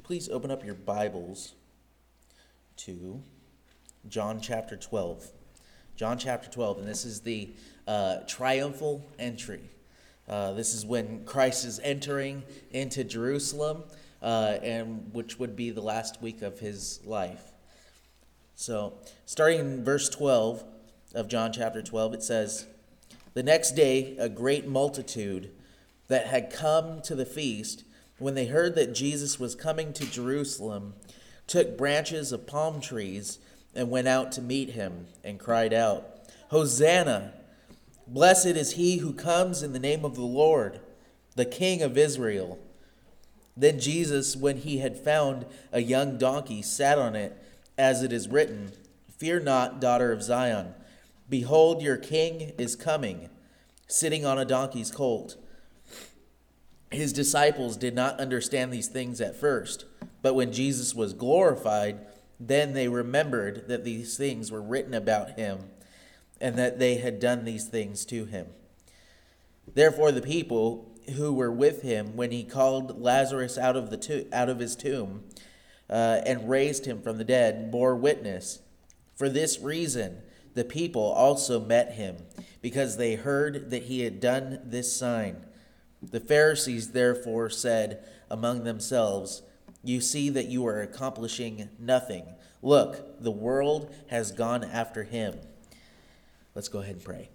you please open up your Bibles to John chapter 12? John chapter 12, and this is the uh, triumphal entry. Uh, this is when Christ is entering into Jerusalem, uh, and which would be the last week of his life. So, starting in verse 12 of John chapter 12, it says, The next day, a great multitude that had come to the feast, when they heard that Jesus was coming to Jerusalem, took branches of palm trees and went out to meet him and cried out, Hosanna! Blessed is he who comes in the name of the Lord, the King of Israel. Then Jesus, when he had found a young donkey, sat on it, as it is written, Fear not, daughter of Zion. Behold, your king is coming, sitting on a donkey's colt. His disciples did not understand these things at first, but when Jesus was glorified, then they remembered that these things were written about him and that they had done these things to him. Therefore, the people who were with him when he called Lazarus out of, the to- out of his tomb uh, and raised him from the dead bore witness. For this reason, the people also met him, because they heard that he had done this sign. The Pharisees therefore said among themselves, You see that you are accomplishing nothing. Look, the world has gone after him. Let's go ahead and pray.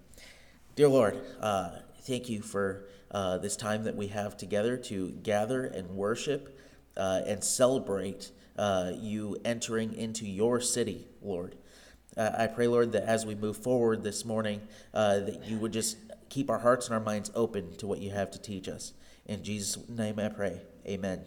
Dear Lord, uh, thank you for uh, this time that we have together to gather and worship uh, and celebrate uh, you entering into your city, Lord. Uh, I pray, Lord, that as we move forward this morning, uh, that you would just keep our hearts and our minds open to what you have to teach us. In Jesus' name I pray. Amen.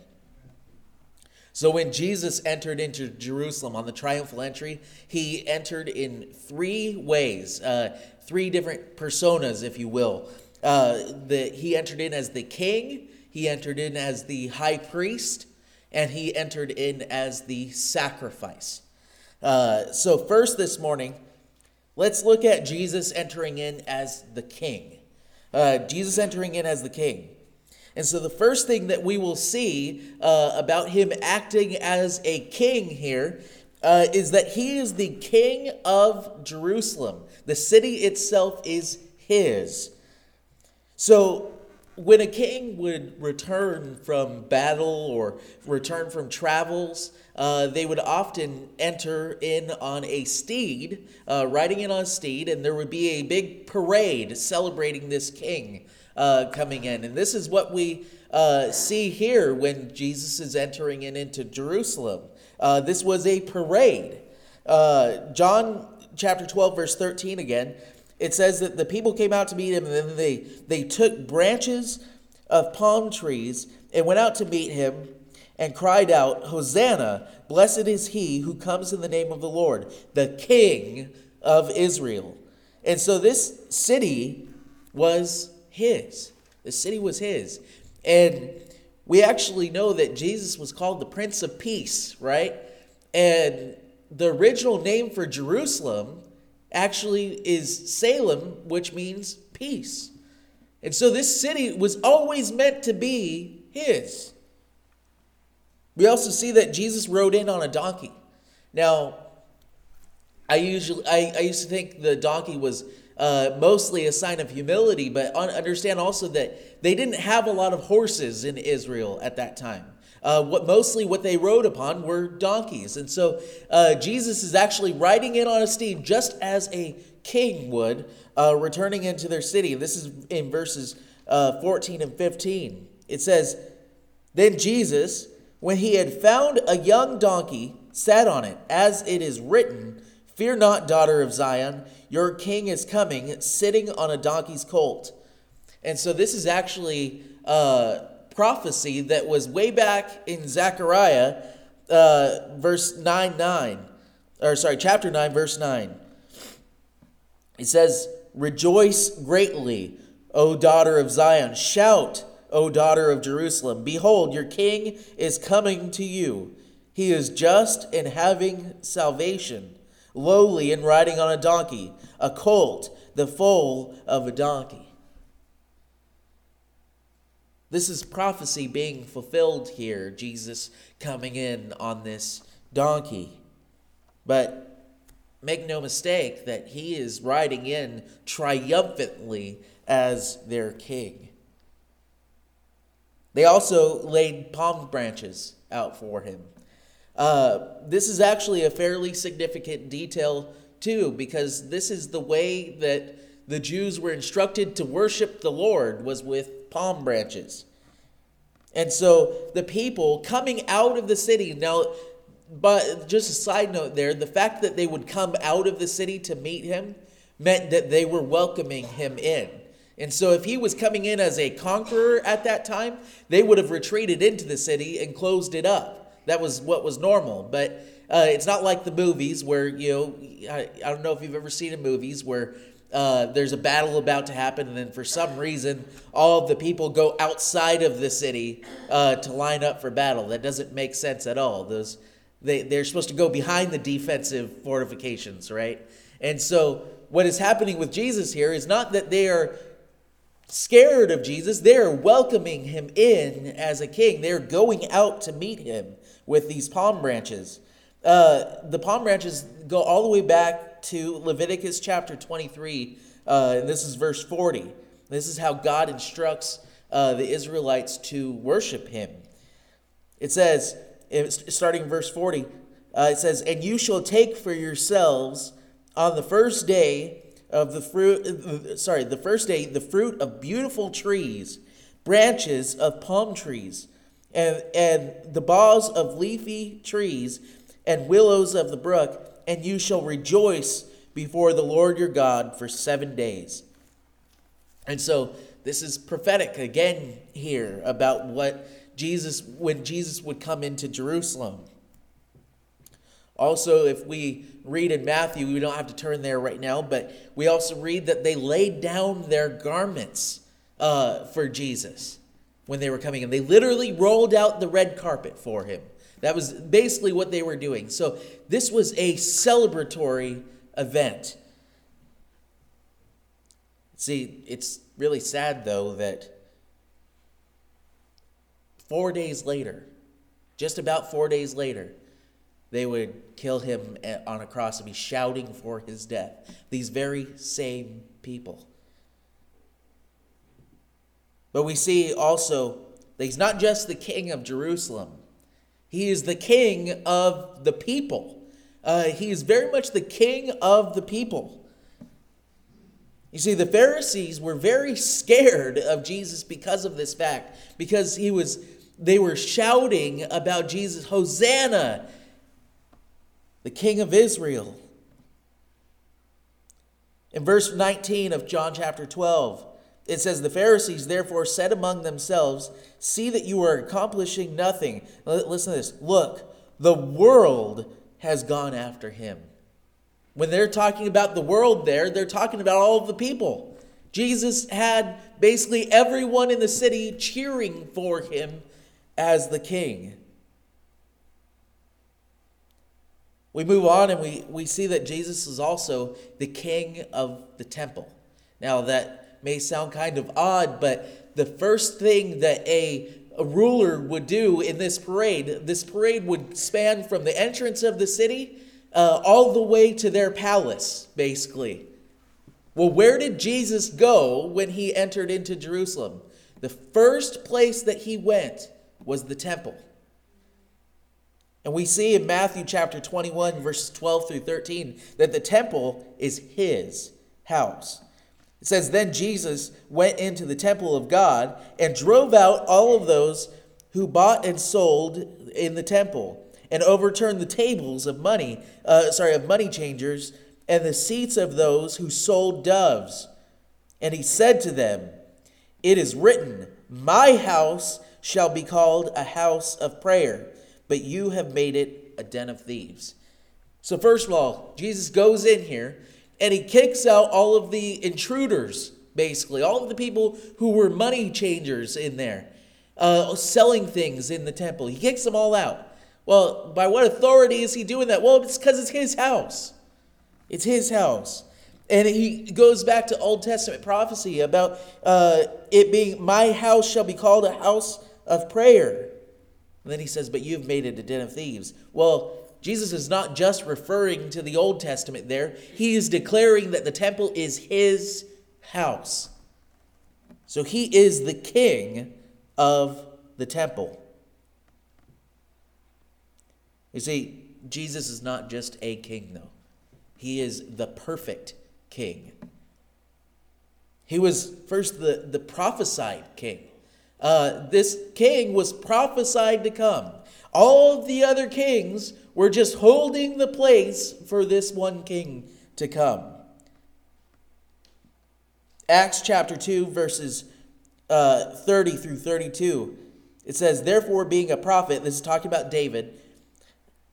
So when Jesus entered into Jerusalem on the triumphal entry, he entered in three ways, uh, three different personas, if you will. Uh, the, he entered in as the king, he entered in as the high priest, and he entered in as the sacrifice. Uh, so, first this morning, let's look at Jesus entering in as the king. Uh, Jesus entering in as the king. And so, the first thing that we will see uh, about him acting as a king here uh, is that he is the king of Jerusalem. The city itself is his. So, when a king would return from battle or return from travels, uh, they would often enter in on a steed, uh, riding in on a steed, and there would be a big parade celebrating this king uh, coming in. And this is what we uh, see here when Jesus is entering in into Jerusalem. Uh, this was a parade. Uh, John chapter 12, verse 13 again it says that the people came out to meet him, and then they, they took branches of palm trees and went out to meet him and cried out, Hosanna, blessed is he who comes in the name of the Lord, the King of Israel. And so this city was his. The city was his. And we actually know that Jesus was called the Prince of Peace, right? And the original name for Jerusalem actually is Salem, which means peace. And so this city was always meant to be his. We also see that Jesus rode in on a donkey. Now, I usually I, I used to think the donkey was uh, mostly a sign of humility, but understand also that they didn't have a lot of horses in Israel at that time. Uh, what mostly what they rode upon were donkeys, and so uh, Jesus is actually riding in on a steed, just as a king would, uh, returning into their city. This is in verses uh, 14 and 15. It says, "Then Jesus, when he had found a young donkey, sat on it, as it is written." Fear not, daughter of Zion, your king is coming, sitting on a donkey's colt. And so this is actually uh, prophecy that was way back in Zechariah, uh, verse 9 9, or sorry, chapter 9, verse 9. It says, Rejoice greatly, O daughter of Zion. Shout, O daughter of Jerusalem. Behold, your king is coming to you. He is just and having salvation, lowly and riding on a donkey, a colt, the foal of a donkey. This is prophecy being fulfilled here, Jesus coming in on this donkey. But make no mistake that he is riding in triumphantly as their king. They also laid palm branches out for him. Uh, this is actually a fairly significant detail, too, because this is the way that the Jews were instructed to worship the Lord was with palm branches. And so the people coming out of the city, now, but just a side note there, the fact that they would come out of the city to meet him meant that they were welcoming him in. And so if he was coming in as a conqueror at that time, they would have retreated into the city and closed it up. That was what was normal. But uh, it's not like the movies where, you know, I, I don't know if you've ever seen in movies where uh, there's a battle about to happen, and then for some reason, all of the people go outside of the city uh, to line up for battle. That doesn't make sense at all. Those they, they're supposed to go behind the defensive fortifications, right? And so, what is happening with Jesus here is not that they are scared of Jesus, they're welcoming him in as a king. They're going out to meet him with these palm branches. Uh, the palm branches go all the way back to Leviticus chapter 23, uh, and this is verse 40. This is how God instructs uh, the Israelites to worship him. It says, starting in verse 40, uh, it says, And you shall take for yourselves on the first day of the fruit, uh, sorry, the first day, the fruit of beautiful trees, branches of palm trees, and, and the boughs of leafy trees, and willows of the brook, and you shall rejoice before the Lord your God for seven days. And so this is prophetic again here about what Jesus, when Jesus would come into Jerusalem. Also, if we read in Matthew, we don't have to turn there right now, but we also read that they laid down their garments uh, for Jesus when they were coming in. They literally rolled out the red carpet for him. That was basically what they were doing. So this was a celebratory event. See, it's really sad though that four days later, just about four days later, they would kill him on a cross and be shouting for his death. These very same people. But we see also that he's not just the king of Jerusalem, he is the king of the people. Uh, he is very much the king of the people. You see, the Pharisees were very scared of Jesus because of this fact, because he was they were shouting about Jesus, Hosanna, the King of Israel. In verse 19 of John chapter 12, it says, The Pharisees therefore said among themselves, See that you are accomplishing nothing. Listen to this. Look, the world has gone after him. When they're talking about the world there, they're talking about all of the people. Jesus had basically everyone in the city cheering for him as the king. We move on and we, we see that Jesus is also the king of the temple. Now, that may sound kind of odd, but the first thing that a, a ruler would do in this parade, this parade would span from the entrance of the city uh, all the way to their palace, basically. Well, where did Jesus go when he entered into Jerusalem? The first place that he went was the temple. And we see in Matthew chapter 21, verses 12 through 13, that the temple is his house. It says, Then Jesus went into the temple of God and drove out all of those who bought and sold in the temple and overturned the tables of money, uh, sorry, of money changers and the seats of those who sold doves. And he said to them, It is written, My house shall be called a house of prayer, but you have made it a den of thieves. So, first of all, Jesus goes in here and he kicks out all of the intruders, basically, all of the people who were money changers in there, uh, selling things in the temple. He kicks them all out. Well, by what authority is he doing that? Well, it's because it's his house. It's his house. And he goes back to Old Testament prophecy about uh, it being, My house shall be called a house of prayer. And then he says, But you've made it a den of thieves. Well, Jesus is not just referring to the Old Testament there, he is declaring that the temple is his house. So he is the king of the temple. You see, Jesus is not just a king, though. He is the perfect king. He was first the, the prophesied king. Uh, this king was prophesied to come. All the other kings were just holding the place for this one king to come. Acts chapter 2, verses uh, 30 through 32. It says, Therefore, being a prophet, this is talking about David,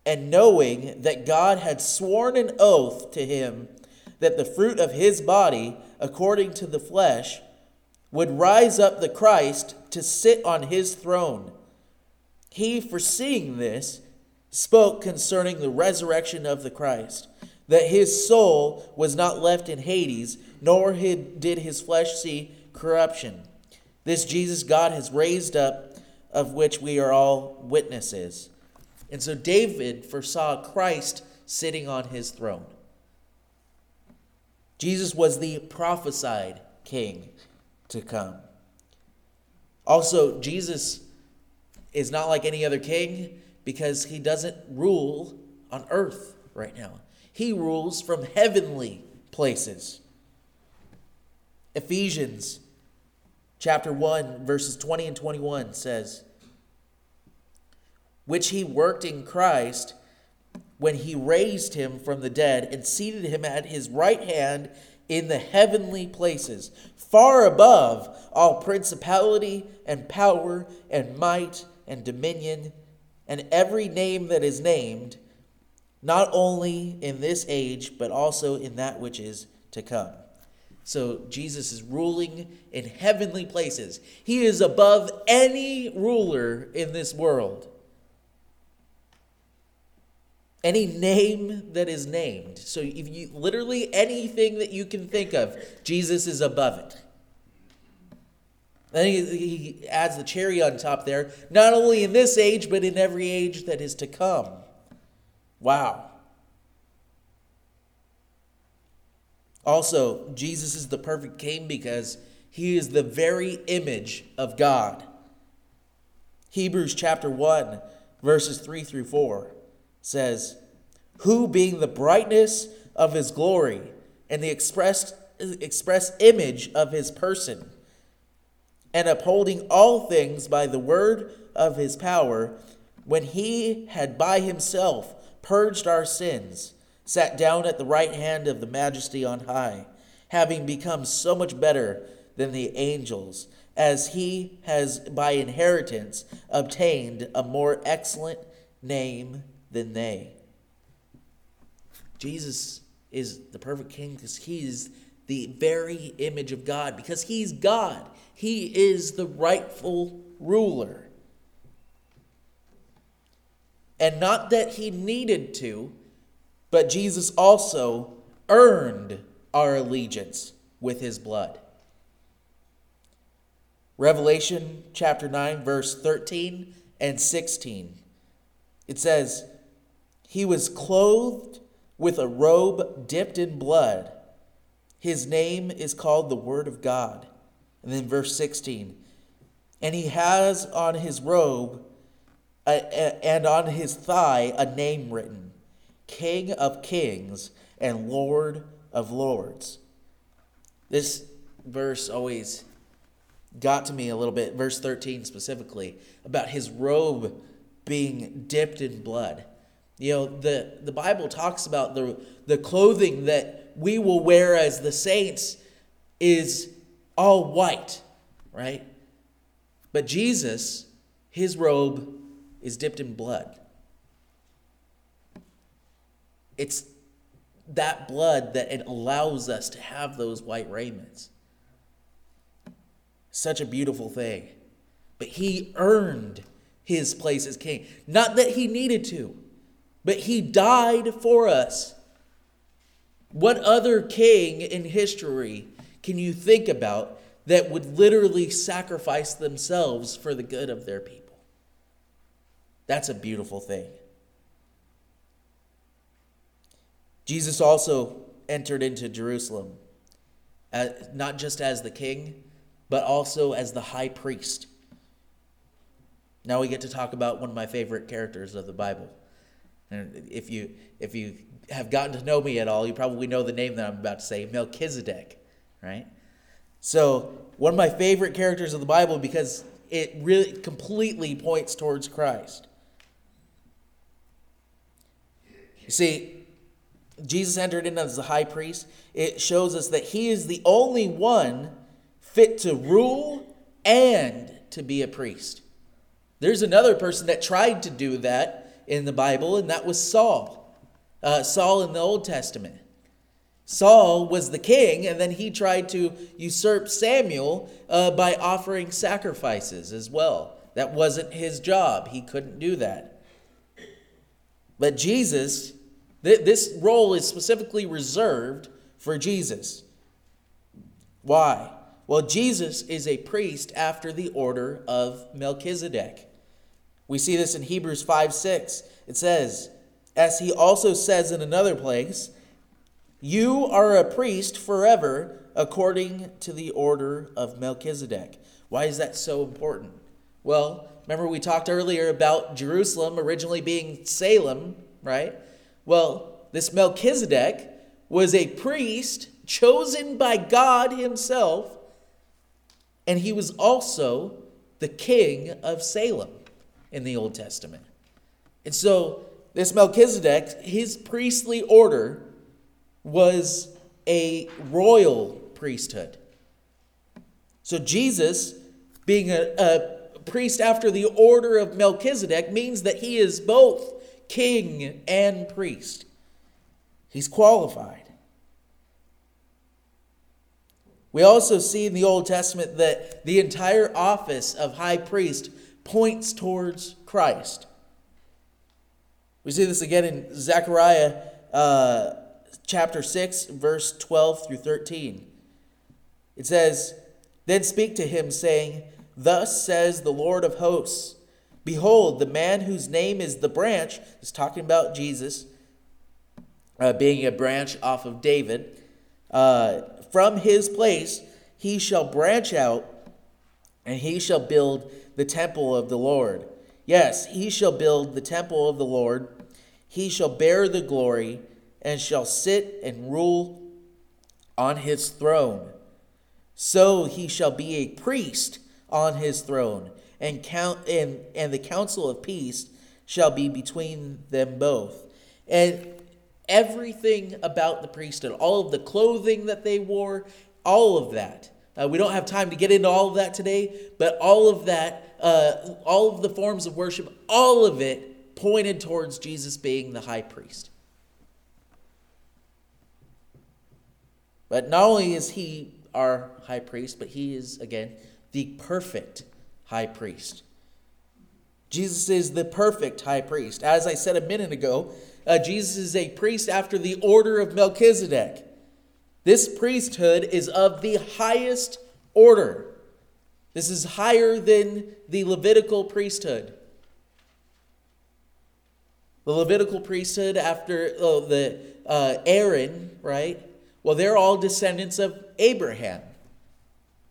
and knowing that God had sworn an oath to him that the fruit of his body, according to the flesh, would rise up the Christ to sit on his throne. He, foreseeing this, spoke concerning the resurrection of the Christ, that his soul was not left in Hades, nor did his flesh see corruption. This Jesus God has raised up, of which we are all witnesses. And so David foresaw Christ sitting on his throne. Jesus was the prophesied king to come. Also, Jesus is not like any other king because he doesn't rule on earth right now. He rules from heavenly places. Ephesians chapter 1 verses 20 and 21 says, "Which he worked in Christ when he raised him from the dead and seated him at his right hand in the heavenly places, far above all principality and power and might and dominion and every name that is named, not only in this age, but also in that which is to come. So Jesus is ruling in heavenly places. He is above any ruler in this world any name that is named. So if you literally anything that you can think of, Jesus is above it. Then he, he adds the cherry on top there, not only in this age, but in every age that is to come. Wow. Also, Jesus is the perfect king because he is the very image of God. Hebrews chapter 1, verses 3 through 4 says, Who being the brightness of his glory and the expressed express image of his person, and upholding all things by the word of his power, when he had by himself purged our sins, sat down at the right hand of the majesty on high, having become so much better than the angels, as he has by inheritance obtained a more excellent name than they. Jesus is the perfect king because he's the very image of God, because he's God. He is the rightful ruler. And not that he needed to, but Jesus also earned our allegiance with his blood. Revelation chapter 9, verse 13 and 16. It says, he was clothed with a robe dipped in blood. His name is called the Word of God. And then verse 16. And he has on his robe a, and on his thigh a name written King of Kings and Lord of Lords. This verse always got to me a little bit, verse 13 specifically, about his robe being dipped in blood. You know, the, the Bible talks about the, the clothing that we will wear as the saints is all white, right? But Jesus, his robe is dipped in blood. It's that blood that it allows us to have those white raiments. Such a beautiful thing. But he earned his place as king. Not that he needed to, but he died for us. What other king in history can you think about that would literally sacrifice themselves for the good of their people? That's a beautiful thing. Jesus also entered into Jerusalem, uh, not just as the king, but also as the high priest. Now we get to talk about one of my favorite characters of the Bible. And if you if you have gotten to know me at all, you probably know the name that I'm about to say, Melchizedek, right? So, one of my favorite characters of the Bible because it really completely points towards Christ. You see, Jesus entered in as the high priest. It shows us that he is the only one fit to rule and to be a priest. There's another person that tried to do that in the Bible, and that was Saul. Uh, Saul in the Old Testament. Saul was the king, and then he tried to usurp Samuel uh, by offering sacrifices as well. That wasn't his job, he couldn't do that. But Jesus this role is specifically reserved for Jesus. Why? Well, Jesus is a priest after the order of Melchizedek. We see this in Hebrews 5 6. It says, as he also says in another place, you are a priest forever according to the order of Melchizedek. Why is that so important? Well, remember we talked earlier about Jerusalem originally being Salem, right? Well, this Melchizedek was a priest chosen by God Himself, and he was also the king of Salem in the Old Testament. And so, this Melchizedek, his priestly order was a royal priesthood. So, Jesus, being a, a priest after the order of Melchizedek, means that he is both king and priest. He's qualified. We also see in the Old Testament that the entire office of high priest points towards Christ. We see this again in Zechariah uh, chapter 6, verse 12 through 13. It says, Then speak to him, saying, Thus says the Lord of hosts Behold, the man whose name is the branch, is talking about Jesus uh, being a branch off of David. Uh, from his place he shall branch out, and he shall build the temple of the Lord. Yes, he shall build the temple of the Lord. He shall bear the glory, and shall sit and rule on his throne. So he shall be a priest on his throne and count and, and the council of peace shall be between them both. And everything about the priesthood, all of the clothing that they wore, all of that. Uh, we don't have time to get into all of that today, but all of that, uh, all of the forms of worship, all of it pointed towards Jesus being the high priest. But not only is he our high priest, but he is, again, the perfect high priest. Jesus is the perfect high priest. As I said a minute ago, uh, Jesus is a priest after the order of Melchizedek. This priesthood is of the highest order. This is higher than the Levitical priesthood. The Levitical priesthood after oh, the uh, Aaron, right? Well, they're all descendants of Abraham.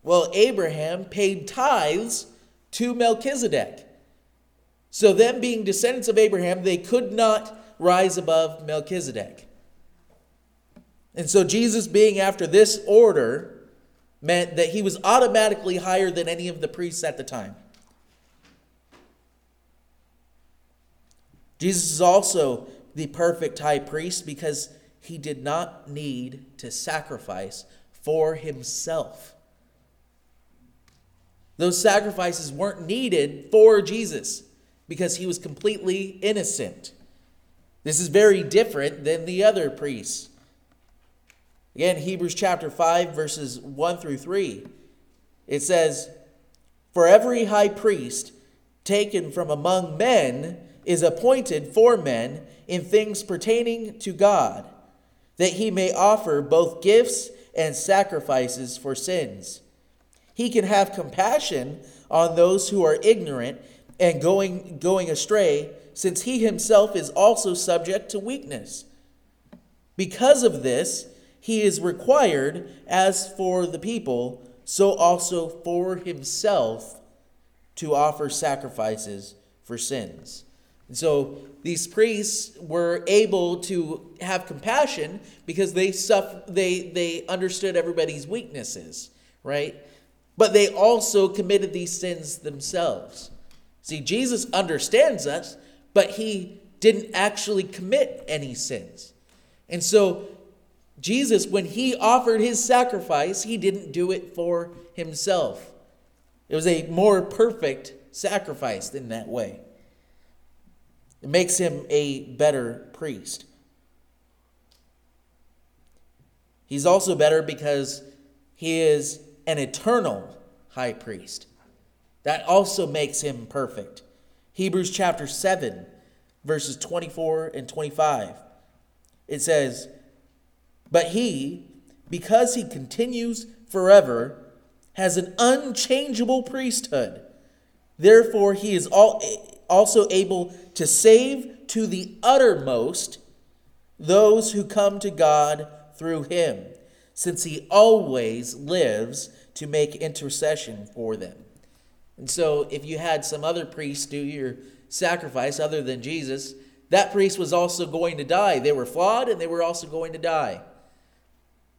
Well, Abraham paid tithes to Melchizedek. So, them being descendants of Abraham, they could not rise above Melchizedek. And so, Jesus being after this order meant that he was automatically higher than any of the priests at the time. Jesus is also the perfect high priest because he did not need to sacrifice for himself. Those sacrifices weren't needed for Jesus because he was completely innocent. This is very different than the other priests. Again, Hebrews chapter 5, verses 1 through 3. It says, For every high priest taken from among men is appointed for men in things pertaining to God, that he may offer both gifts and sacrifices for sins. He can have compassion on those who are ignorant and going, going astray, since he himself is also subject to weakness. Because of this, he is required, as for the people, so also for himself, to offer sacrifices for sins. And so these priests were able to have compassion because they suffer, they they understood everybody's weaknesses, right? But they also committed these sins themselves. See, Jesus understands us, but he didn't actually commit any sins. And so Jesus, when he offered his sacrifice, he didn't do it for himself. It was a more perfect sacrifice in that way. It makes him a better priest. He's also better because he is an eternal high priest. That also makes him perfect. Hebrews chapter 7, verses 24 and 25. It says, But he, because he continues forever, has an unchangeable priesthood. Therefore, he is also able to save to the uttermost those who come to God through him, since he always lives to make intercession for them. And so, if you had some other priest do your sacrifice other than Jesus, that priest was also going to die. They were flawed and they were also going to die.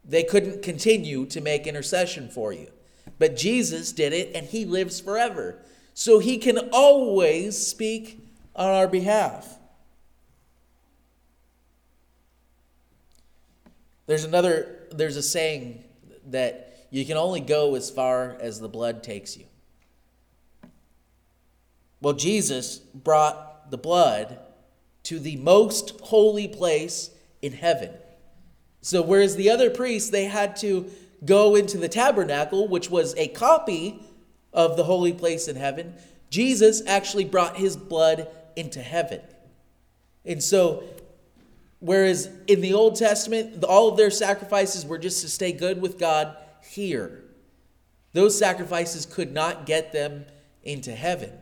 They couldn't continue to make intercession for you. But Jesus did it and he lives forever so he can always speak on our behalf. There's another, there's a saying that you can only go as far as the blood takes you. Well, Jesus brought the blood to the most holy place in heaven. So, whereas the other priests, they had to go into the tabernacle, which was a copy of the holy place in heaven, Jesus actually brought his blood into heaven. And so, whereas in the Old Testament, all of their sacrifices were just to stay good with God here, those sacrifices could not get them into heaven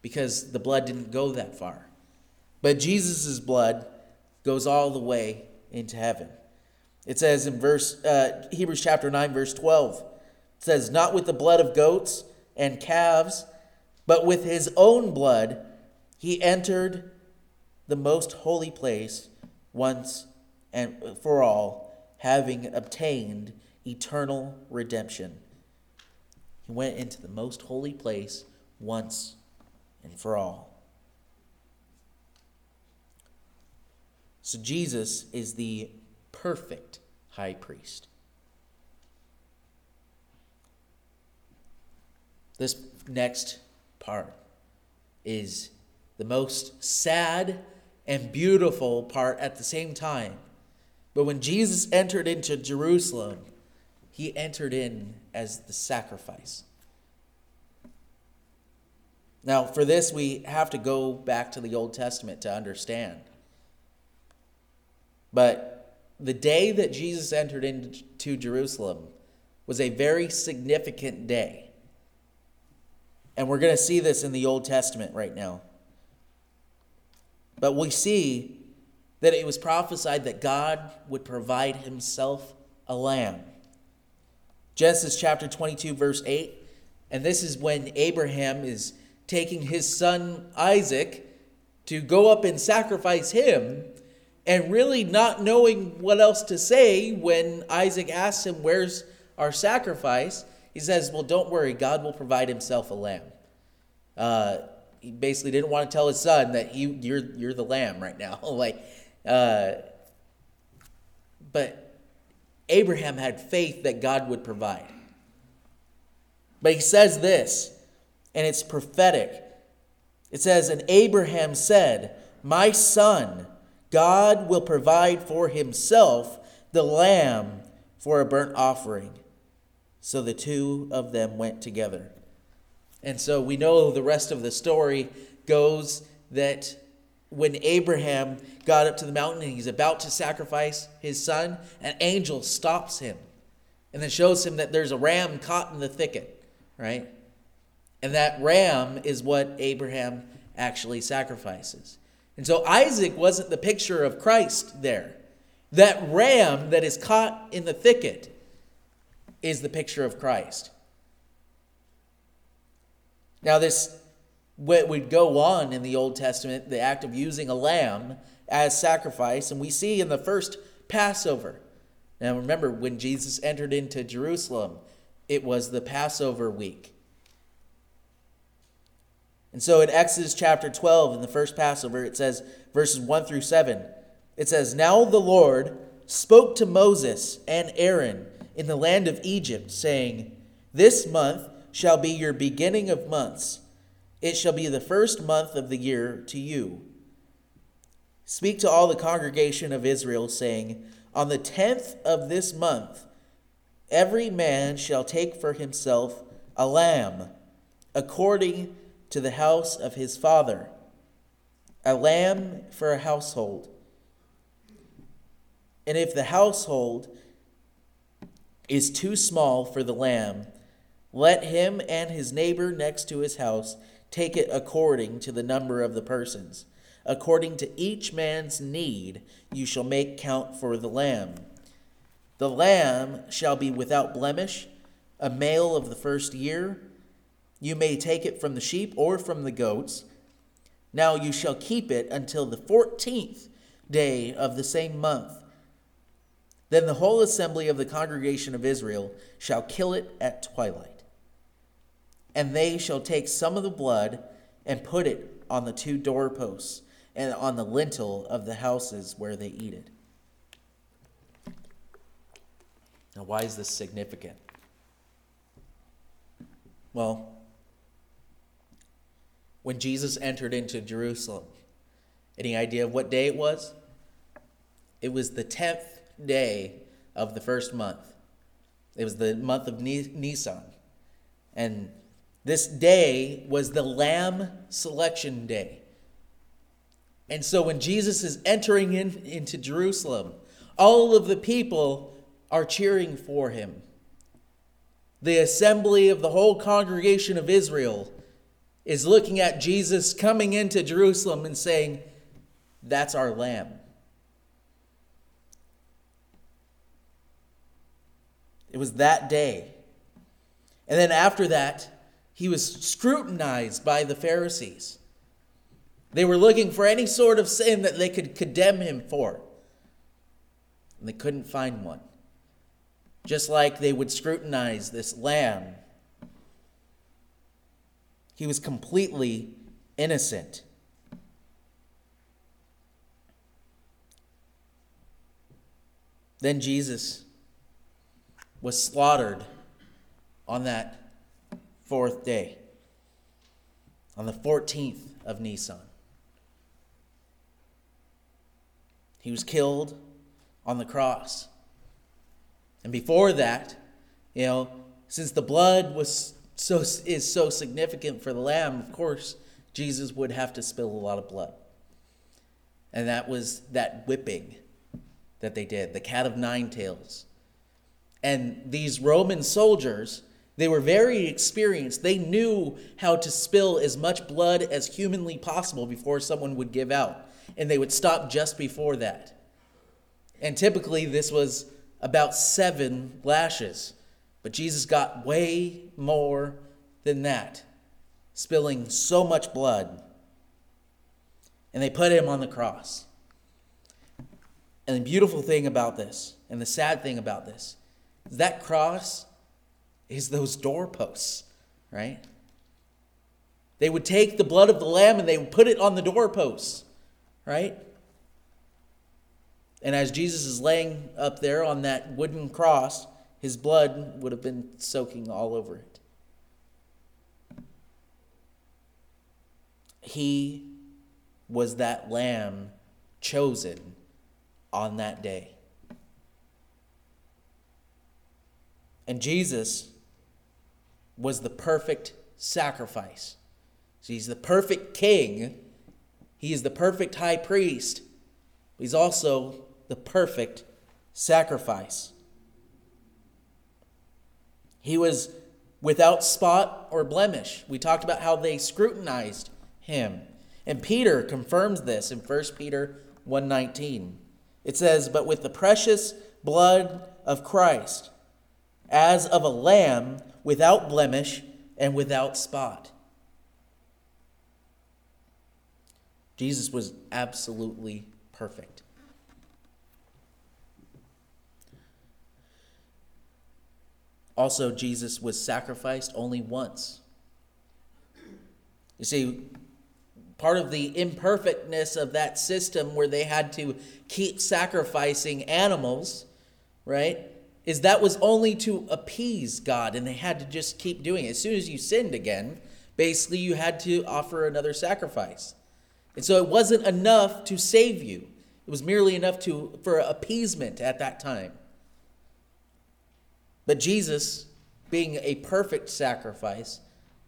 because the blood didn't go that far. But Jesus' blood goes all the way into heaven. It says in verse uh, Hebrews chapter 9, verse 12, it says, Not with the blood of goats and calves, but with his own blood he entered the most holy place once and for all, having obtained eternal redemption. He went into the most holy place once and for all. So Jesus is the perfect high priest. This next part is the most sad and beautiful part at the same time. But when Jesus entered into Jerusalem, he entered in as the sacrifice. Now, for this, we have to go back to the Old Testament to understand. But the day that Jesus entered into Jerusalem was a very significant day. And we're going to see this in the Old Testament right now. But we see that it was prophesied that God would provide himself a lamb. Genesis chapter 22, verse 8. And this is when Abraham is taking his son Isaac to go up and sacrifice him, and really not knowing what else to say when Isaac asks him, Where's our sacrifice? He says, Well, don't worry, God will provide himself a lamb. Uh, he basically didn't want to tell his son that he, you're, you're the lamb right now. like, uh, but Abraham had faith that God would provide. But he says this, and it's prophetic. It says, And Abraham said, My son, God will provide for himself the lamb for a burnt offering. So the two of them went together. And so we know the rest of the story goes that when Abraham got up to the mountain and he's about to sacrifice his son, an angel stops him and then shows him that there's a ram caught in the thicket, right? And that ram is what Abraham actually sacrifices. And so Isaac wasn't the picture of Christ there. That ram that is caught in the thicket is the picture of Christ. Now, this would go on in the Old Testament, the act of using a lamb as sacrifice, and we see in the first Passover. Now, remember, when Jesus entered into Jerusalem, it was the Passover week. And so in Exodus chapter 12, in the first Passover, it says, verses 1 through 7, it says, Now the Lord spoke to Moses and Aaron in the land of Egypt, saying, This month shall be your beginning of months. It shall be the first month of the year to you. Speak to all the congregation of Israel, saying, On the tenth of this month, every man shall take for himself a lamb, according to the house of his father, a lamb for a household. And if the household is too small for the lamb, let him and his neighbor next to his house take it according to the number of the persons. According to each man's need, you shall make count for the lamb. The lamb shall be without blemish, a male of the first year. You may take it from the sheep or from the goats. Now you shall keep it until the fourteenth day of the same month. Then the whole assembly of the congregation of Israel shall kill it at twilight and they shall take some of the blood and put it on the two doorposts and on the lintel of the houses where they eat it. Now, why is this significant? Well, when Jesus entered into Jerusalem, any idea of what day it was? It was the 10th day of the first month. It was the month of Nisan. And this day was the Lamb Selection Day. And so when Jesus is entering in, into Jerusalem, all of the people are cheering for him. The assembly of the whole congregation of Israel is looking at Jesus coming into Jerusalem and saying, That's our lamb. It was that day. And then after that, he was scrutinized by the Pharisees. They were looking for any sort of sin that they could condemn him for, and they couldn't find one. Just like they would scrutinize this lamb, he was completely innocent. Then Jesus was slaughtered on that fourth day, on the 14th of Nisan. He was killed on the cross. And before that, you know, since the blood was so is so significant for the lamb, of course, Jesus would have to spill a lot of blood. And that was that whipping that they did, the cat of nine tails. And these Roman soldiers they were very experienced. They knew how to spill as much blood as humanly possible before someone would give out. And they would stop just before that. And typically, this was about seven lashes. But Jesus got way more than that, spilling so much blood. And they put him on the cross. And the beautiful thing about this, and the sad thing about this, is that cross is those doorposts, right? They would take the blood of the lamb and they would put it on the doorposts, right? And as Jesus is laying up there on that wooden cross, his blood would have been soaking all over it. He was that lamb chosen on that day. And Jesus was the perfect sacrifice. So he's the perfect king, He is the perfect high priest. He's also the perfect sacrifice. He was without spot or blemish. We talked about how they scrutinized him. And Peter confirms this in 1 Peter 1:19. It says, "But with the precious blood of Christ, as of a lamb without blemish and without spot." Jesus was absolutely perfect. Also, Jesus was sacrificed only once. You see, part of the imperfectness of that system where they had to keep sacrificing animals, right, is that was only to appease God and they had to just keep doing it. As soon as you sinned again, basically you had to offer another sacrifice. And so it wasn't enough to save you. It was merely enough to for appeasement at that time. But Jesus, being a perfect sacrifice,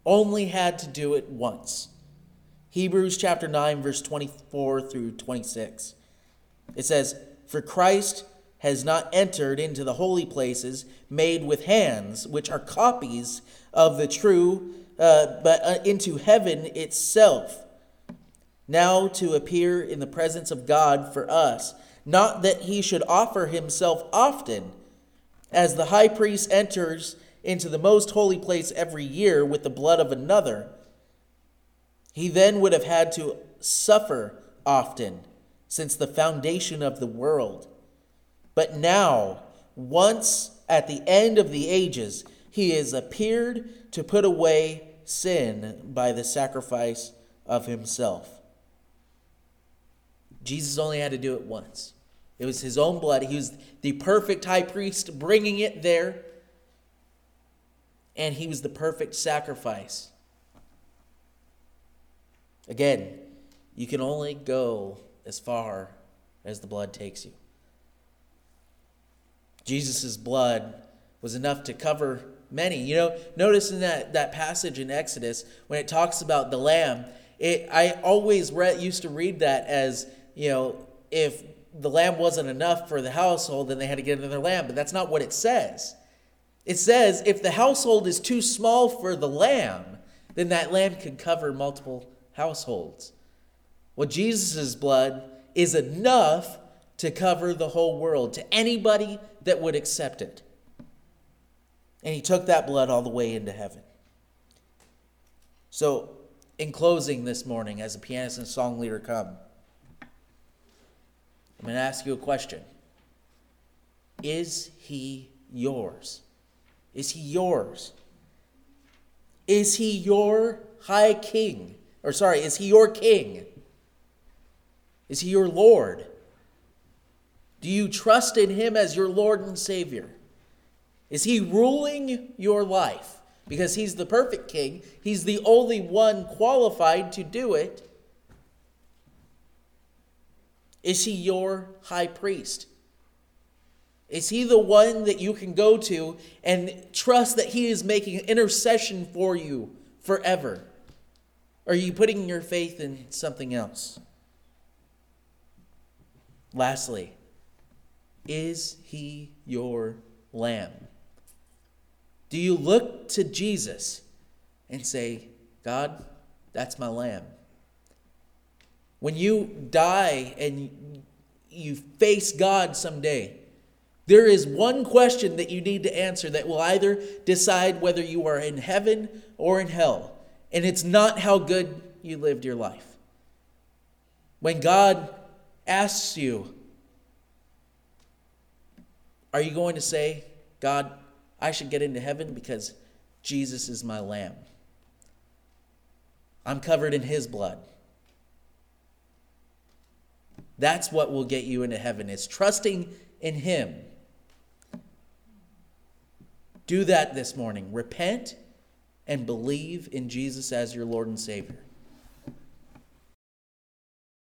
only had to do it once. Hebrews chapter 9 verse 24 through 26. It says, "For Christ has not entered into the holy places made with hands, which are copies of the true, uh, but uh, into heaven itself." now to appear in the presence of God for us. Not that he should offer himself often, as the high priest enters into the most holy place every year with the blood of another. He then would have had to suffer often since the foundation of the world. But now, once at the end of the ages, he has appeared to put away sin by the sacrifice of himself. Jesus only had to do it once. It was his own blood. He was the perfect high priest bringing it there. And he was the perfect sacrifice. Again, you can only go as far as the blood takes you. Jesus' blood was enough to cover many. You know, notice in that, that passage in Exodus when it talks about the lamb, it, I always read, used to read that as you know, if the lamb wasn't enough for the household, then they had to get another lamb. But that's not what it says. It says if the household is too small for the lamb, then that lamb could cover multiple households. Well, Jesus' blood is enough to cover the whole world, to anybody that would accept it. And he took that blood all the way into heaven. So, in closing this morning, as the pianist and song leader come, I'm going to ask you a question Is he yours? Is he yours? Is he your high king? Or, sorry, is he your king? Is he your Lord? Do you trust in him as your Lord and Savior? Is he ruling your life? Because he's the perfect king, he's the only one qualified to do it. Is he your high priest? Is he the one that you can go to and trust that he is making intercession for you forever? Or are you putting your faith in something else? Lastly, is he your lamb? Do you look to Jesus and say, God, that's my lamb? When you die and you face God someday, there is one question that you need to answer that will either decide whether you are in heaven or in hell. And it's not how good you lived your life. When God asks you, are you going to say, God, I should get into heaven because Jesus is my lamb? I'm covered in his blood. That's what will get you into heaven. It's trusting in Him. Do that this morning. Repent and believe in Jesus as your Lord and Savior.